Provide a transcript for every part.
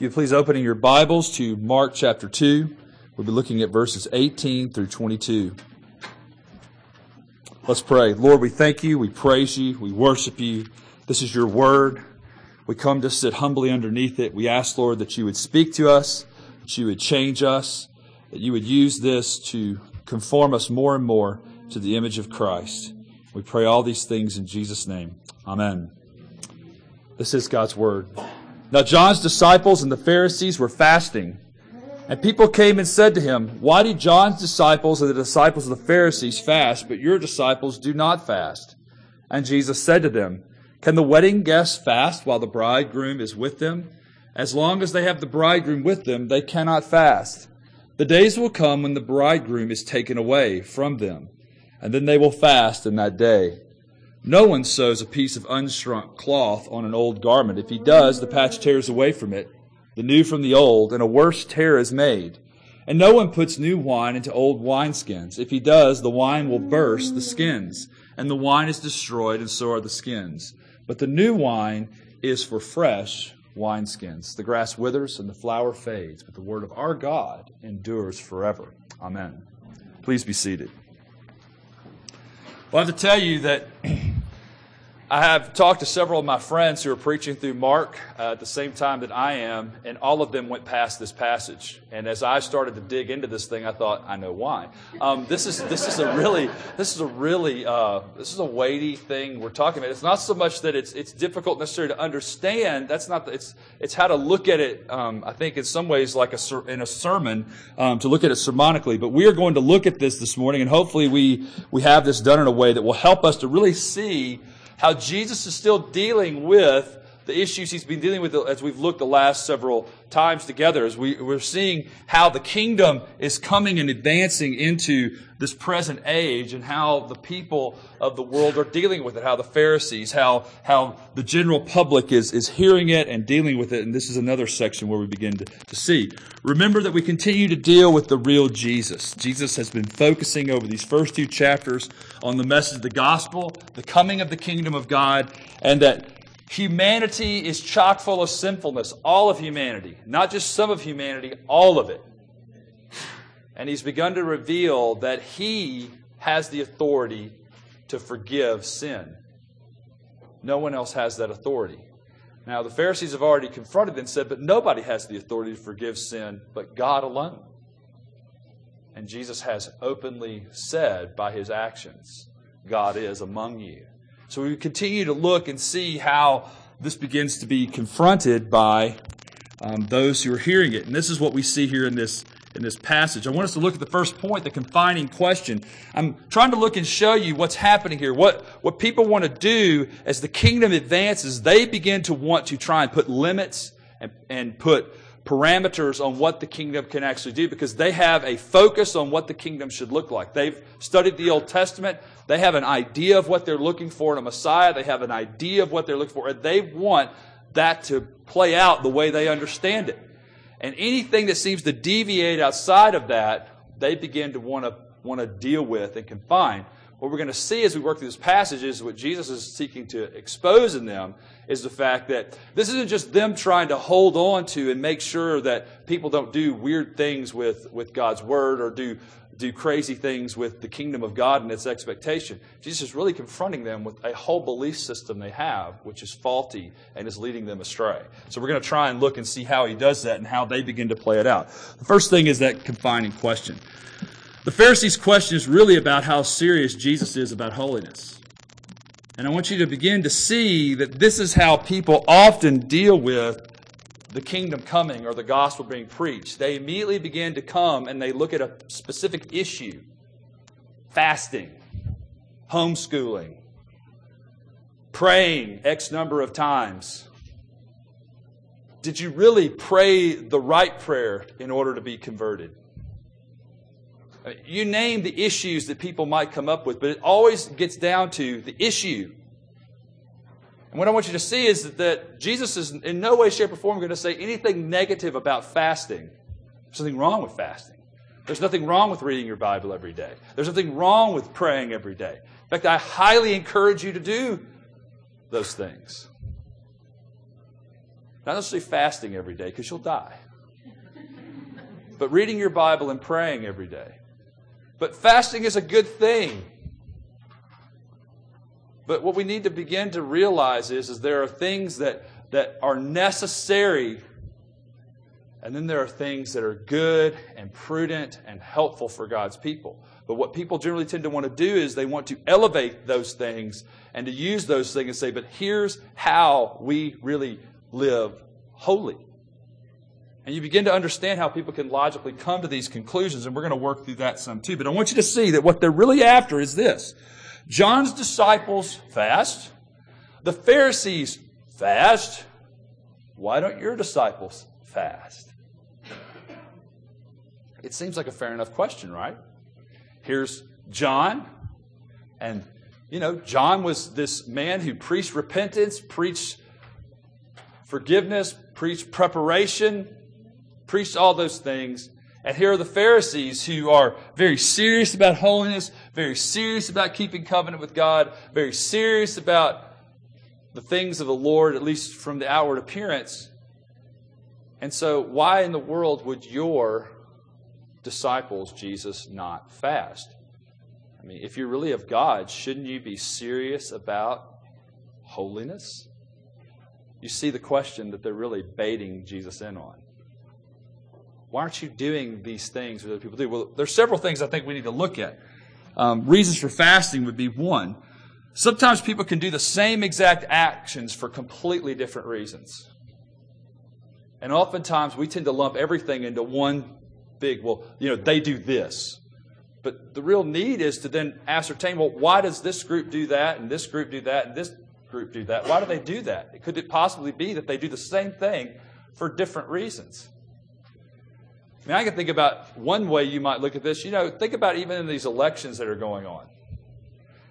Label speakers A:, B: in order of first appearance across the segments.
A: If you please open in your Bibles to Mark chapter 2, we'll be looking at verses 18 through 22. Let's pray. Lord, we thank you, we praise you, we worship you. This is your word. We come to sit humbly underneath it. We ask, Lord, that you would speak to us, that you would change us, that you would use this to conform us more and more to the image of Christ. We pray all these things in Jesus' name. Amen. This is God's word. Now, John's disciples and the Pharisees were fasting. And people came and said to him, Why do John's disciples and the disciples of the Pharisees fast, but your disciples do not fast? And Jesus said to them, Can the wedding guests fast while the bridegroom is with them? As long as they have the bridegroom with them, they cannot fast. The days will come when the bridegroom is taken away from them, and then they will fast in that day. No one sews a piece of unshrunk cloth on an old garment. If he does, the patch tears away from it, the new from the old, and a worse tear is made. And no one puts new wine into old wineskins. If he does, the wine will burst the skins, and the wine is destroyed, and so are the skins. But the new wine is for fresh wineskins. The grass withers and the flower fades, but the word of our God endures forever. Amen. Please be seated. Well, have to tell you that I have talked to several of my friends who are preaching through Mark uh, at the same time that I am, and all of them went past this passage. And as I started to dig into this thing, I thought, I know why. Um, this is this is a really this is a really uh, this is a weighty thing we're talking about. It's not so much that it's it's difficult necessarily to understand. That's not the, it's it's how to look at it. Um, I think in some ways like a in a sermon um, to look at it sermonically. But we are going to look at this this morning, and hopefully we we have this done in a way that will help us to really see how Jesus is still dealing with the issues he's been dealing with as we've looked the last several times together, as we, we're seeing how the kingdom is coming and advancing into this present age and how the people of the world are dealing with it, how the Pharisees, how, how the general public is, is hearing it and dealing with it. And this is another section where we begin to, to see. Remember that we continue to deal with the real Jesus. Jesus has been focusing over these first two chapters on the message of the gospel, the coming of the kingdom of God, and that Humanity is chock full of sinfulness, all of humanity, not just some of humanity, all of it. And he's begun to reveal that he has the authority to forgive sin. No one else has that authority. Now, the Pharisees have already confronted and said, but nobody has the authority to forgive sin but God alone. And Jesus has openly said by his actions, God is among you. So we continue to look and see how this begins to be confronted by um, those who are hearing it. And this is what we see here in this in this passage. I want us to look at the first point, the confining question. I'm trying to look and show you what's happening here. What, what people want to do as the kingdom advances, they begin to want to try and put limits and, and put parameters on what the kingdom can actually do because they have a focus on what the kingdom should look like. They've studied the Old Testament. They have an idea of what they're looking for in a Messiah. They have an idea of what they're looking for, and they want that to play out the way they understand it. And anything that seems to deviate outside of that, they begin to want to want to deal with and confine. What we're going to see as we work through this passage is what Jesus is seeking to expose in them is the fact that this isn't just them trying to hold on to and make sure that people don't do weird things with, with God's word or do, do crazy things with the kingdom of God and its expectation. Jesus is really confronting them with a whole belief system they have, which is faulty and is leading them astray. So we're going to try and look and see how he does that and how they begin to play it out. The first thing is that confining question. The Pharisees' question is really about how serious Jesus is about holiness. And I want you to begin to see that this is how people often deal with the kingdom coming or the gospel being preached. They immediately begin to come and they look at a specific issue fasting, homeschooling, praying X number of times. Did you really pray the right prayer in order to be converted? You name the issues that people might come up with, but it always gets down to the issue. And what I want you to see is that, Jesus is in no way, shape, or form going to say anything negative about fasting. There's nothing wrong with fasting. There's nothing wrong with reading your Bible every day. There's nothing wrong with praying every day. In fact, I highly encourage you to do those things. Not necessarily fasting every day, because you'll die. but reading your Bible and praying every day. But fasting is a good thing. But what we need to begin to realize is, is there are things that, that are necessary, and then there are things that are good and prudent and helpful for God's people. But what people generally tend to want to do is they want to elevate those things and to use those things and say, but here's how we really live holy. And you begin to understand how people can logically come to these conclusions, and we're going to work through that some too. But I want you to see that what they're really after is this John's disciples fast, the Pharisees fast. Why don't your disciples fast? It seems like a fair enough question, right? Here's John, and you know, John was this man who preached repentance, preached forgiveness, preached preparation, preached all those things. And here are the Pharisees who are very serious about holiness, very serious about keeping covenant with God, very serious about the things of the Lord, at least from the outward appearance. And so, why in the world would your disciples, Jesus, not fast? I mean, if you're really of God, shouldn't you be serious about holiness? You see the question that they're really baiting Jesus in on. Why aren't you doing these things that other people do? Well, there's several things I think we need to look at. Um, reasons for fasting would be one. Sometimes people can do the same exact actions for completely different reasons. And oftentimes we tend to lump everything into one big, well, you know, they do this. But the real need is to then ascertain, well, why does this group do that and this group do that and this group do that? Why do they do that? Could it possibly be that they do the same thing for different reasons? I mean, I can think about one way you might look at this. You know, think about even in these elections that are going on.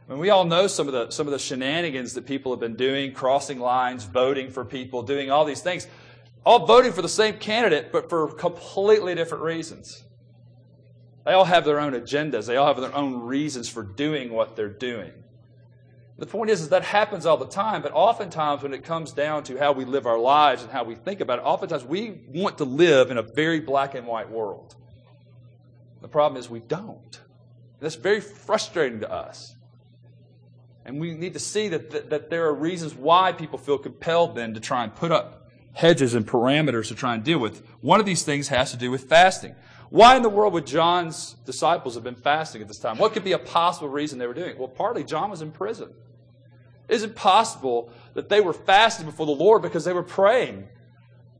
A: I mean, we all know some of the some of the shenanigans that people have been doing, crossing lines, voting for people, doing all these things, all voting for the same candidate, but for completely different reasons. They all have their own agendas. They all have their own reasons for doing what they're doing. The point is, is that happens all the time, but oftentimes when it comes down to how we live our lives and how we think about it, oftentimes we want to live in a very black and white world. The problem is we don't. And that's very frustrating to us. And we need to see that, that, that there are reasons why people feel compelled then to try and put up hedges and parameters to try and deal with. One of these things has to do with fasting. Why in the world would John's disciples have been fasting at this time? What could be a possible reason they were doing it? Well, partly John was in prison. Is it possible that they were fasting before the Lord because they were praying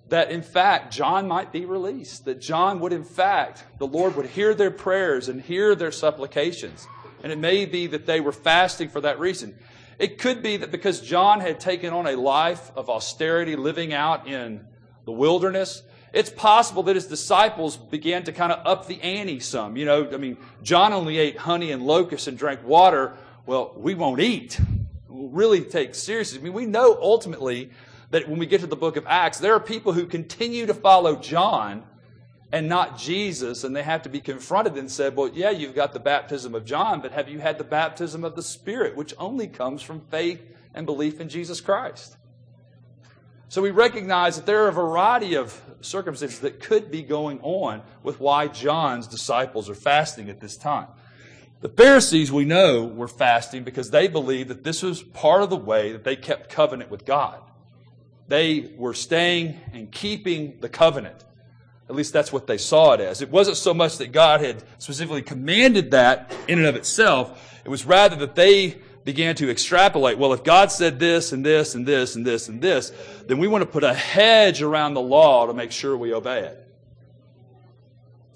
A: that, in fact, John might be released? That John would, in fact, the Lord would hear their prayers and hear their supplications. And it may be that they were fasting for that reason. It could be that because John had taken on a life of austerity, living out in the wilderness, it's possible that his disciples began to kind of up the ante some. You know, I mean, John only ate honey and locusts and drank water. Well, we won't eat really take seriously. I mean, we know ultimately that when we get to the book of Acts, there are people who continue to follow John and not Jesus, and they have to be confronted and said, Well, yeah, you've got the baptism of John, but have you had the baptism of the Spirit, which only comes from faith and belief in Jesus Christ? So we recognize that there are a variety of circumstances that could be going on with why John's disciples are fasting at this time. The Pharisees, we know, were fasting because they believed that this was part of the way that they kept covenant with God. They were staying and keeping the covenant. At least that's what they saw it as. It wasn't so much that God had specifically commanded that in and of itself. It was rather that they began to extrapolate. Well, if God said this and this and this and this and this, then we want to put a hedge around the law to make sure we obey it.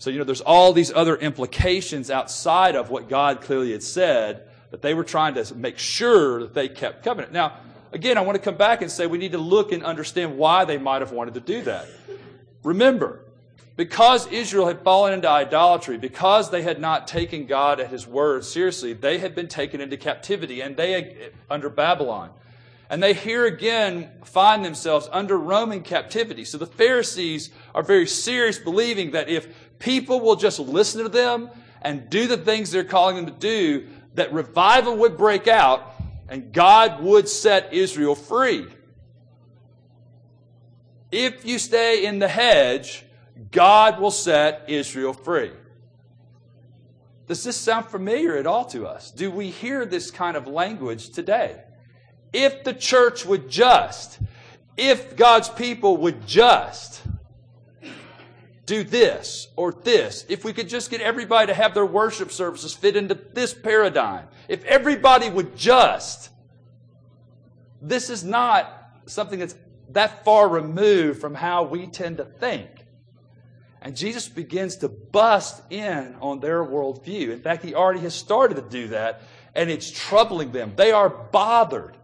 A: So, you know, there's all these other implications outside of what God clearly had said that they were trying to make sure that they kept covenant. Now, again, I want to come back and say we need to look and understand why they might have wanted to do that. Remember, because Israel had fallen into idolatry, because they had not taken God at his word seriously, they had been taken into captivity and they under Babylon. And they here again find themselves under Roman captivity. So the Pharisees are very serious, believing that if people will just listen to them and do the things they're calling them to do, that revival would break out and God would set Israel free. if you stay in the hedge, God will set Israel free. Does this sound familiar at all to us? Do we hear this kind of language today? If the church would just, if God's people would just do this or this, if we could just get everybody to have their worship services fit into this paradigm, if everybody would just, this is not something that's that far removed from how we tend to think. And Jesus begins to bust in on their worldview. In fact, he already has started to do that, and it's troubling them. They are bothered.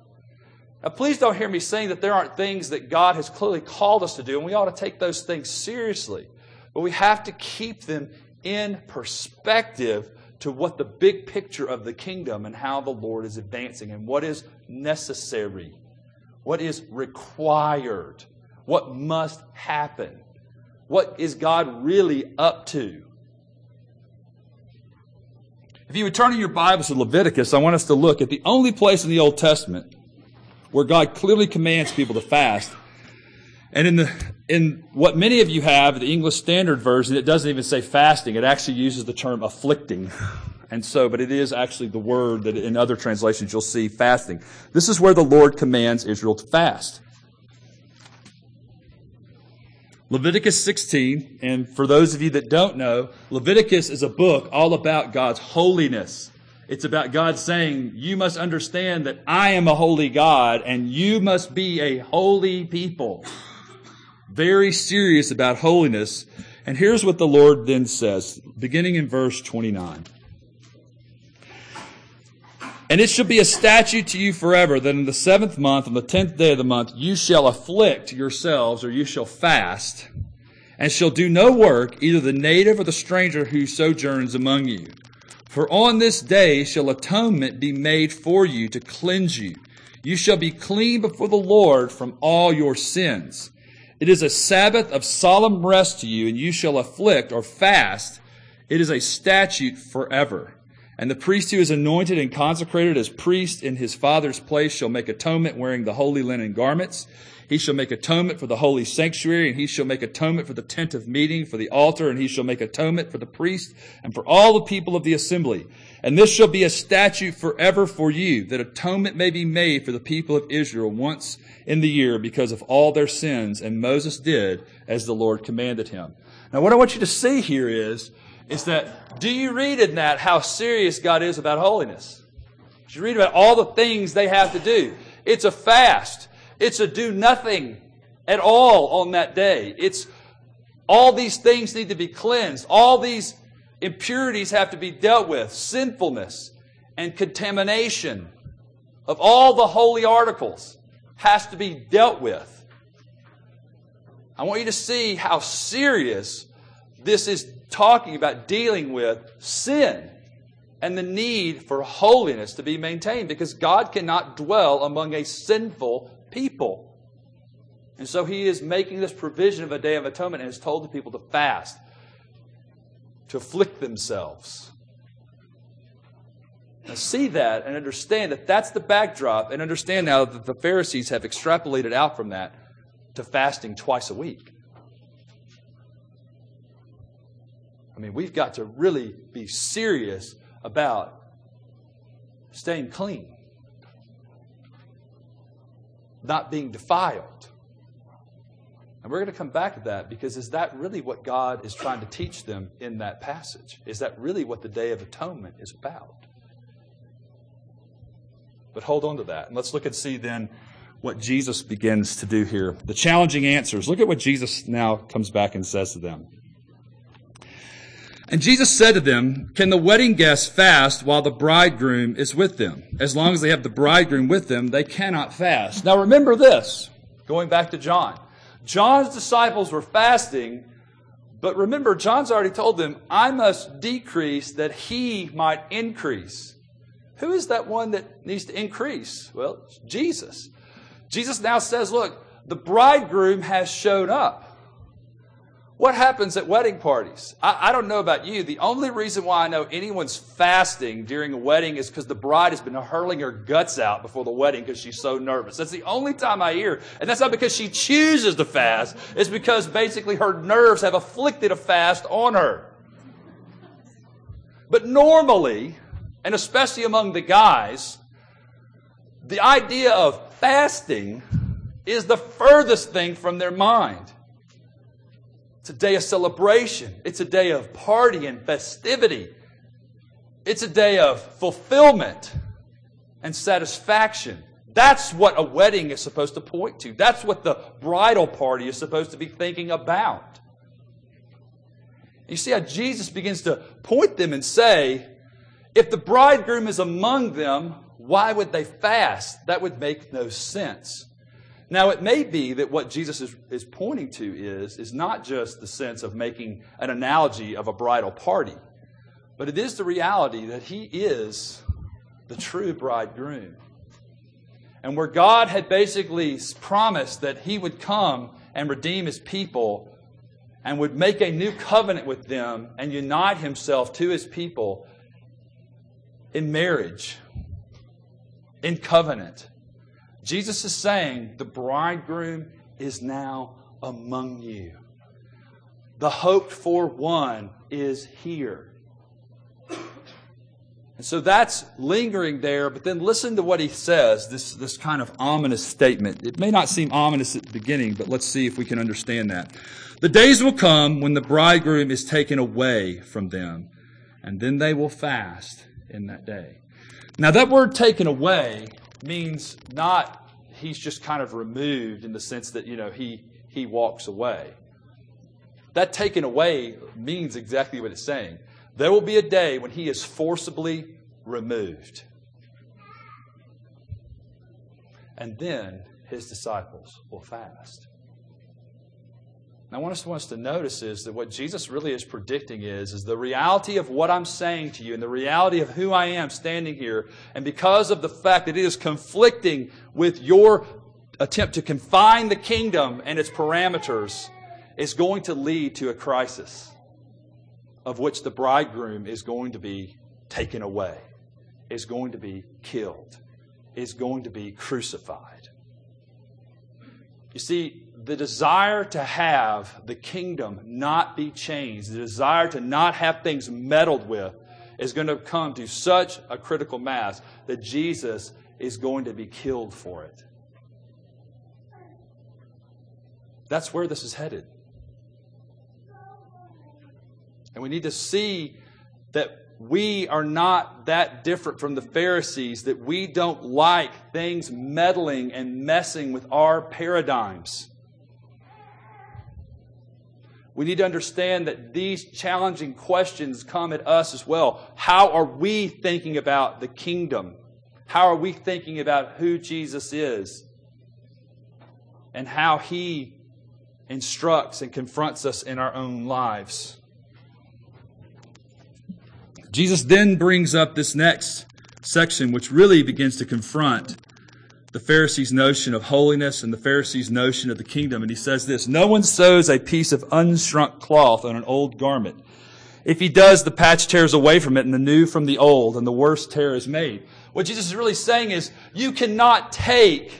A: Now, please don't hear me saying that there aren't things that God has clearly called us to do, and we ought to take those things seriously. But we have to keep them in perspective to what the big picture of the kingdom and how the Lord is advancing and what is necessary, what is required, what must happen. What is God really up to? If you would turn in your Bibles to Leviticus, I want us to look at the only place in the Old Testament where God clearly commands people to fast. And in the in what many of you have, the English Standard Version, it doesn't even say fasting. It actually uses the term afflicting. And so, but it is actually the word that in other translations you'll see fasting. This is where the Lord commands Israel to fast. Leviticus 16, and for those of you that don't know, Leviticus is a book all about God's holiness. It's about God saying, You must understand that I am a holy God and you must be a holy people. Very serious about holiness. And here's what the Lord then says, beginning in verse 29. And it shall be a statute to you forever that in the seventh month, on the tenth day of the month, you shall afflict yourselves, or you shall fast, and shall do no work, either the native or the stranger who sojourns among you. For on this day shall atonement be made for you to cleanse you. You shall be clean before the Lord from all your sins. It is a Sabbath of solemn rest to you, and you shall afflict or fast. It is a statute forever. And the priest who is anointed and consecrated as priest in his father's place shall make atonement wearing the holy linen garments. He shall make atonement for the holy sanctuary, and he shall make atonement for the tent of meeting, for the altar, and he shall make atonement for the priest, and for all the people of the assembly. And this shall be a statute forever for you, that atonement may be made for the people of Israel once in the year because of all their sins. And Moses did as the Lord commanded him. Now, what I want you to see here is is that do you read in that how serious God is about holiness? You read about all the things they have to do. It's a fast. It's a do nothing at all on that day. It's all these things need to be cleansed. All these impurities have to be dealt with. Sinfulness and contamination of all the holy articles has to be dealt with. I want you to see how serious this is talking about dealing with sin and the need for holiness to be maintained because God cannot dwell among a sinful people. And so he is making this provision of a day of atonement and has told the people to fast, to afflict themselves. Now, see that and understand that that's the backdrop, and understand now that the Pharisees have extrapolated out from that to fasting twice a week. I mean, we've got to really be serious about staying clean, not being defiled. And we're going to come back to that because is that really what God is trying to teach them in that passage? Is that really what the Day of Atonement is about? But hold on to that. And let's look and see then what Jesus begins to do here. The challenging answers. Look at what Jesus now comes back and says to them. And Jesus said to them, Can the wedding guests fast while the bridegroom is with them? As long as they have the bridegroom with them, they cannot fast. Now remember this, going back to John. John's disciples were fasting, but remember, John's already told them, I must decrease that he might increase. Who is that one that needs to increase? Well, Jesus. Jesus now says, Look, the bridegroom has shown up. What happens at wedding parties? I, I, don't know about you. The only reason why I know anyone's fasting during a wedding is because the bride has been hurling her guts out before the wedding because she's so nervous. That's the only time I hear. And that's not because she chooses to fast. It's because basically her nerves have afflicted a fast on her. But normally, and especially among the guys, the idea of fasting is the furthest thing from their mind. It's a day of celebration. It's a day of party and festivity. It's a day of fulfillment and satisfaction. That's what a wedding is supposed to point to. That's what the bridal party is supposed to be thinking about. You see how Jesus begins to point them and say, if the bridegroom is among them, why would they fast? That would make no sense. Now, it may be that what Jesus is, is pointing to is, is not just the sense of making an analogy of a bridal party, but it is the reality that he is the true bridegroom. And where God had basically promised that he would come and redeem his people and would make a new covenant with them and unite himself to his people in marriage, in covenant. Jesus is saying, The bridegroom is now among you. The hoped for one is here. And so that's lingering there, but then listen to what he says, this, this kind of ominous statement. It may not seem ominous at the beginning, but let's see if we can understand that. The days will come when the bridegroom is taken away from them, and then they will fast in that day. Now, that word taken away means not he's just kind of removed in the sense that, you know, he, he walks away. That taken away means exactly what it's saying. There will be a day when he is forcibly removed. And then his disciples will fast. What I want us to notice is that what Jesus really is predicting is, is the reality of what I'm saying to you and the reality of who I am standing here. And because of the fact that it is conflicting with your attempt to confine the kingdom and its parameters, is going to lead to a crisis of which the bridegroom is going to be taken away, is going to be killed, is going to be crucified. You see, the desire to have the kingdom not be changed, the desire to not have things meddled with, is going to come to such a critical mass that Jesus is going to be killed for it. That's where this is headed. And we need to see that we are not that different from the Pharisees, that we don't like things meddling and messing with our paradigms. We need to understand that these challenging questions come at us as well. How are we thinking about the kingdom? How are we thinking about who Jesus is? And how he instructs and confronts us in our own lives. Jesus then brings up this next section, which really begins to confront the Pharisees' notion of holiness and the Pharisees' notion of the kingdom. And he says this No one sews a piece of unshrunk cloth on an old garment. If he does, the patch tears away from it, and the new from the old, and the worse tear is made. What Jesus is really saying is, you cannot take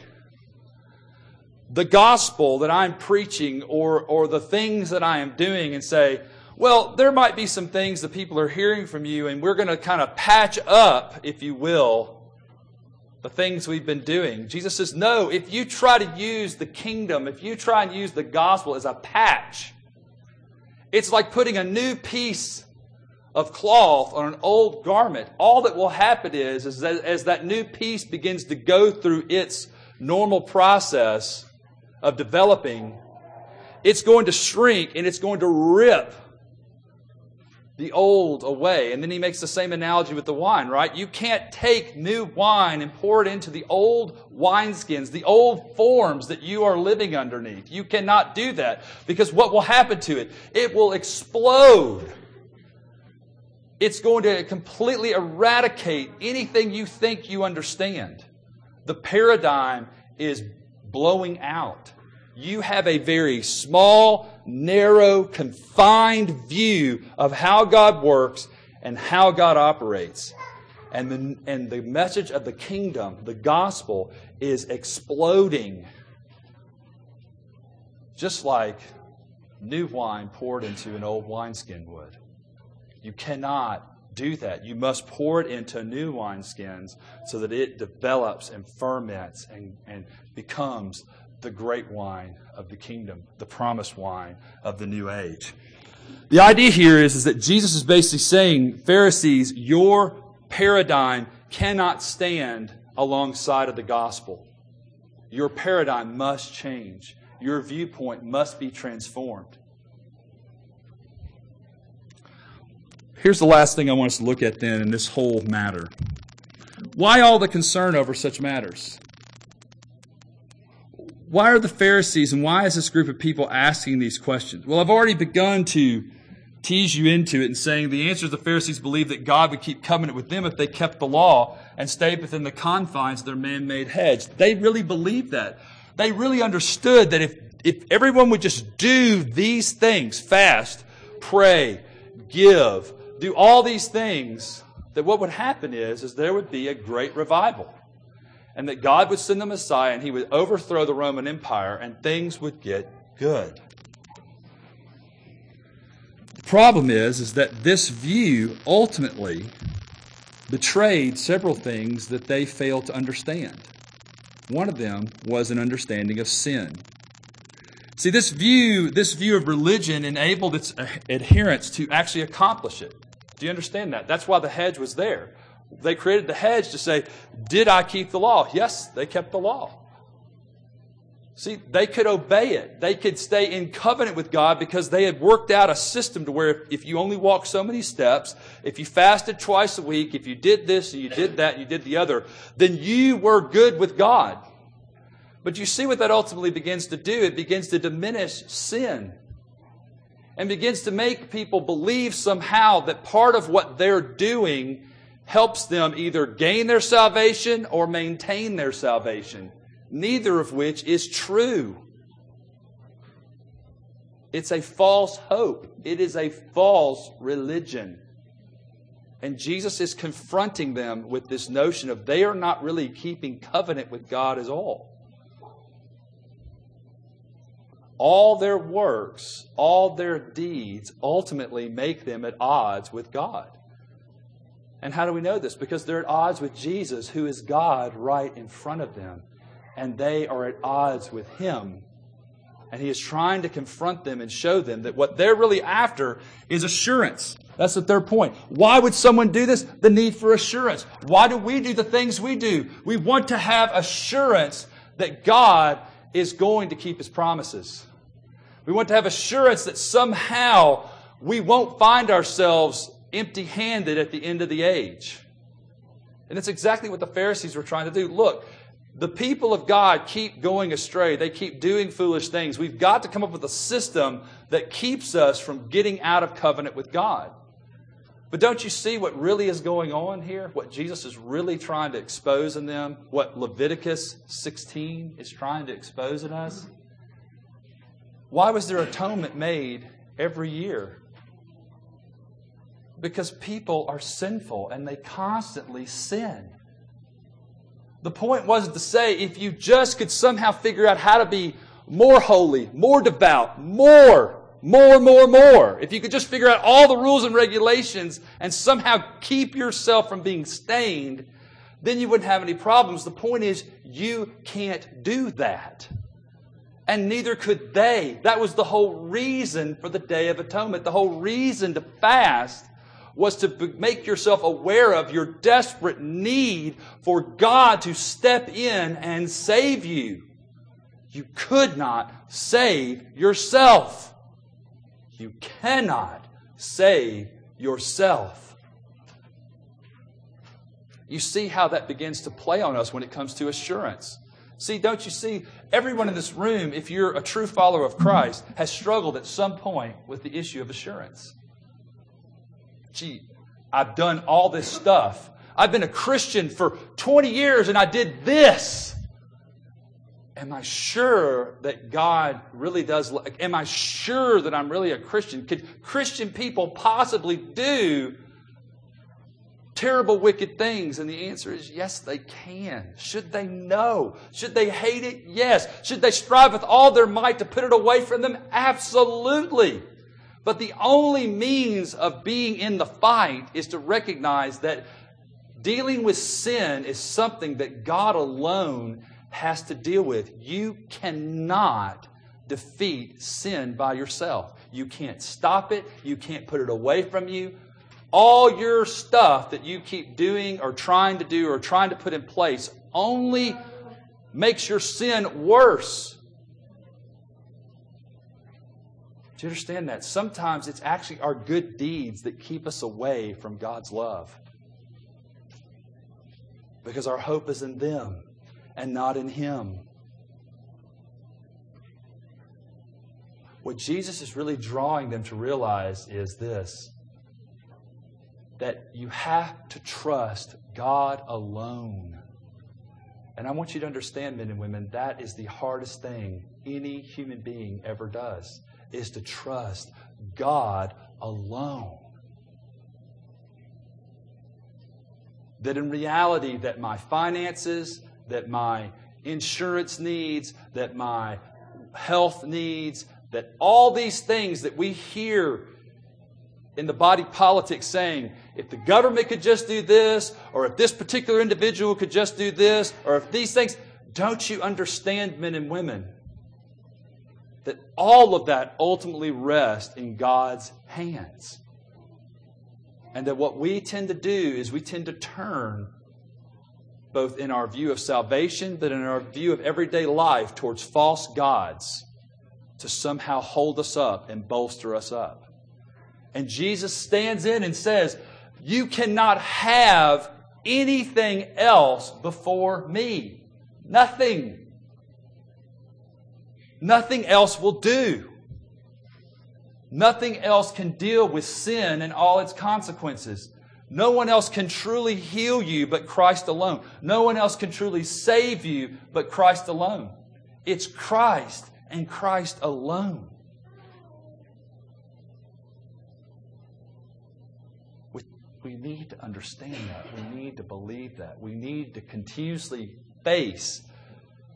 A: the gospel that I'm preaching or, or the things that I am doing and say, well, there might be some things that people are hearing from you, and we're going to kind of patch up, if you will, the things we've been doing. Jesus says, no, if you try to use the kingdom, if you try and use the gospel as a patch, it's like putting a new piece of cloth on an old garment. All that will happen is, is that as that new piece begins to go through its normal process of developing, it's going to shrink and it's going to rip the old away. And then he makes the same analogy with the wine, right? You can't take new wine and pour it into the old wineskins, the old forms that you are living underneath. You cannot do that because what will happen to it? It will explode. It's going to completely eradicate anything you think you understand. The paradigm is blowing out. You have a very small, narrow, confined view of how God works and how God operates. And the, and the message of the kingdom, the gospel, is exploding. Just like new wine poured into an old wineskin would. You cannot do that. You must pour it into new wineskins so that it develops and ferments and, and becomes the great wine of the kingdom, the promised wine of the new age. The idea here is, is that Jesus is basically saying, Pharisees, your paradigm cannot stand alongside of the gospel. Your paradigm must change. Your viewpoint must be transformed. Here's the last thing I want us to look at then in this whole matter. Why all the concern over such matters? Why are the Pharisees and why is this group of people asking these questions? Well, I've already begun to tease you into it and saying the answer is the Pharisees believed that God would keep covenant with them if they kept the law and stayed within the confines of their man-made hedge. They really believed that. They really understood that if, if everyone would just do these things, fast, pray, give, do all these things, that what would happen is, is there would be a great revival and that God would send the Messiah and he would overthrow the Roman Empire and things would get good. The problem is, is that this view ultimately betrayed several things that they failed to understand. One of them was an understanding of sin. See, this view, this view of religion enabled its adherents to actually accomplish it. Do you understand that? That's why the hedge was there. They created the hedge to say, Did I keep the law? Yes, they kept the law. See, they could obey it. They could stay in covenant with God because they had worked out a system to where if, you only walk so many steps, if you fasted twice a week, if you did this and you did that and you did the other, then you were good with God. But you see what that ultimately begins to do? It begins to diminish sin and begins to make people believe somehow that part of what they're doing helps them either gain their salvation or maintain their salvation, neither of which is true. It's a false hope. It is a false religion. And Jesus is confronting them with this notion of they are not really keeping covenant with God at all. All their works, all their deeds ultimately make them at odds with God. And how do we know this? Because they're at odds with Jesus, who is God right in front of them. And they are at odds with Him. And He is trying to confront them and show them that what they're really after is assurance. That's the third point. Why would someone do this? The need for assurance. Why do we do the things we do? We want to have assurance that God is going to keep His promises. We want to have assurance that somehow we won't find ourselves empty handed at the end of the age. And it's exactly what the Pharisees were trying to do. Look, the people of God keep going astray. They keep doing foolish things. We've got to come up with a system that keeps us from getting out of covenant with God. But don't you see what really is going on here? What Jesus is really trying to expose in them? What Leviticus 16 is trying to expose in us? Why was there atonement made every year? because people are sinful and they constantly sin. The point wasn't to say if you just could somehow figure out how to be more holy, more devout, more, more, more, more. If you could just figure out all the rules and regulations and somehow keep yourself from being stained, then you wouldn't have any problems. The point is, you can't do that. And neither could they. That was the whole reason for the Day of Atonement. The whole reason to fast was to make yourself aware of your desperate need for God to step in and save you. You could not save yourself. You cannot save yourself. You see how that begins to play on us when it comes to assurance. See, don't you see? Everyone in this room, if you're a true follower of Christ, has struggled at some point with the issue of assurance gee, I've done all this stuff. I've been a Christian for 20 years and I did this. am I sure that God really does? Am I sure that I'm really a Christian? Could Christian people possibly do terrible, wicked things? And the answer is yes, they can. Should they? know? Should they hate it? Yes. Should they strive with all their might to put it away from them? Absolutely. But the only means of being in the fight is to recognize that dealing with sin is something that God alone has to deal with. You cannot defeat sin by yourself. You can't stop it. You can't put it away from you. All your stuff that you keep doing or trying to do or trying to put in place only makes your sin worse. Do you understand that? Sometimes it's actually our good deeds that keep us away from God's love. Because our hope is in them and not in Him. What Jesus is really drawing them to realize is this that you have to trust God alone. And I want you to understand, men and women, that is the hardest thing any human being ever does, is to trust God alone. That in reality, that my finances, that my insurance needs, that my health needs, that all these things that we hear in the body politic saying, if the government could just do this, or if this particular individual could just do this, or if these things, don't you understand, men and women, that all of that ultimately rests in God's hands? And that what we tend to do is we tend to turn both in our view of salvation, but in our view of everyday life towards false gods to somehow hold us up and bolster us up. And Jesus stands in and says, You cannot have anything else before me. Nothing. Nothing else will do. Nothing else can deal with sin and all its consequences. No one else can truly heal you but Christ alone. No one else can truly save you but Christ alone. It's Christ and Christ alone. We need to understand that. We need to believe that. We need to continuously face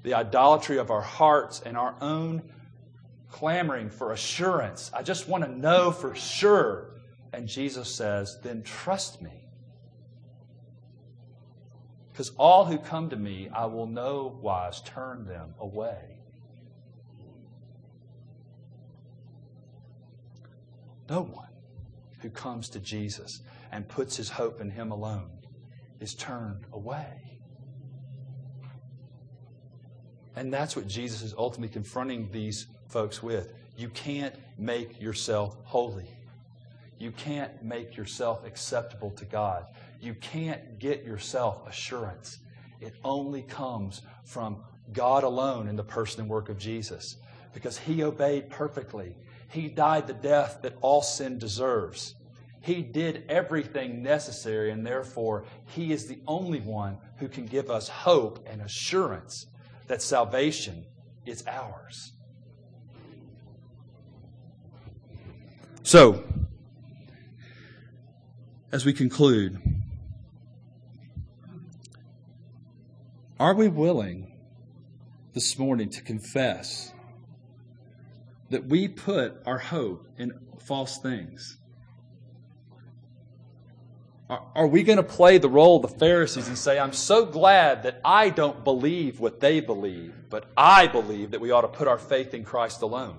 A: the idolatry of our hearts and our own clamoring for assurance. I just want to know for sure and Jesus says, Then trust me. Because all who come to me, I will no wise turn them away. No one who comes to Jesus and puts his hope in him alone is turned away. And that's what Jesus is ultimately confronting these folks with. You can't make yourself holy. You can't make yourself acceptable to God. You can't get yourself assurance. It only comes from God alone in the person and work of Jesus because he obeyed perfectly. He died the death that all sin deserves. He did everything necessary, and therefore, He is the only one who can give us hope and assurance that salvation is ours. So, as we conclude, are we willing this morning to confess that we put our hope in false things? Are we going to play the role of the Pharisees and say, I'm so glad that I don't believe what they believe, but I believe that we ought to put our faith in Christ alone?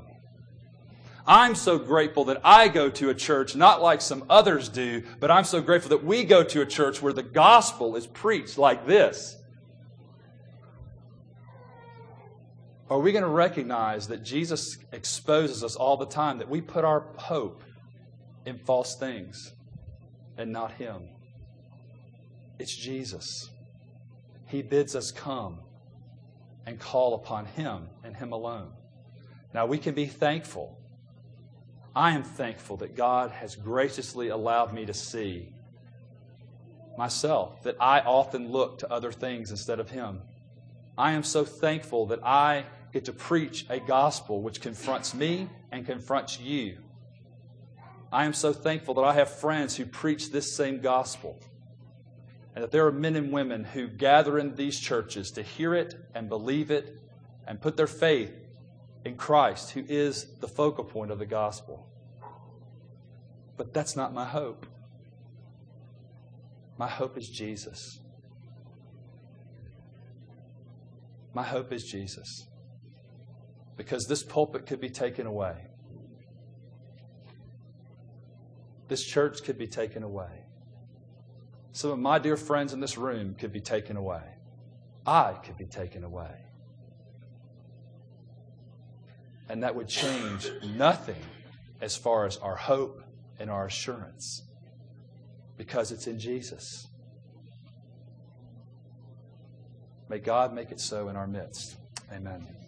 A: I'm so grateful that I go to a church not like some others do, but I'm so grateful that we go to a church where the gospel is preached like this. Are we going to recognize that Jesus exposes us all the time that we put our hope in false things and not Him? It's Jesus. He bids us come and call upon Him and Him alone. Now, we can be thankful I am thankful that God has graciously allowed me to see myself, that I often look to other things instead of Him. I am so thankful that I get to preach a gospel which confronts me and confronts you. I am so thankful that I have friends who preach this same gospel. And that there are men and women who gather in these churches to hear it and believe it and put their faith in Christ, who is the focal point of the gospel. But that's not my hope. My hope is Jesus. My hope is Jesus. Because this pulpit could be taken away. This church could be taken away. Some of my dear friends in this room could be taken away. I could be taken away. And that would change nothing as far as our hope and our assurance because it's in Jesus. May God make it so in our midst. Amen.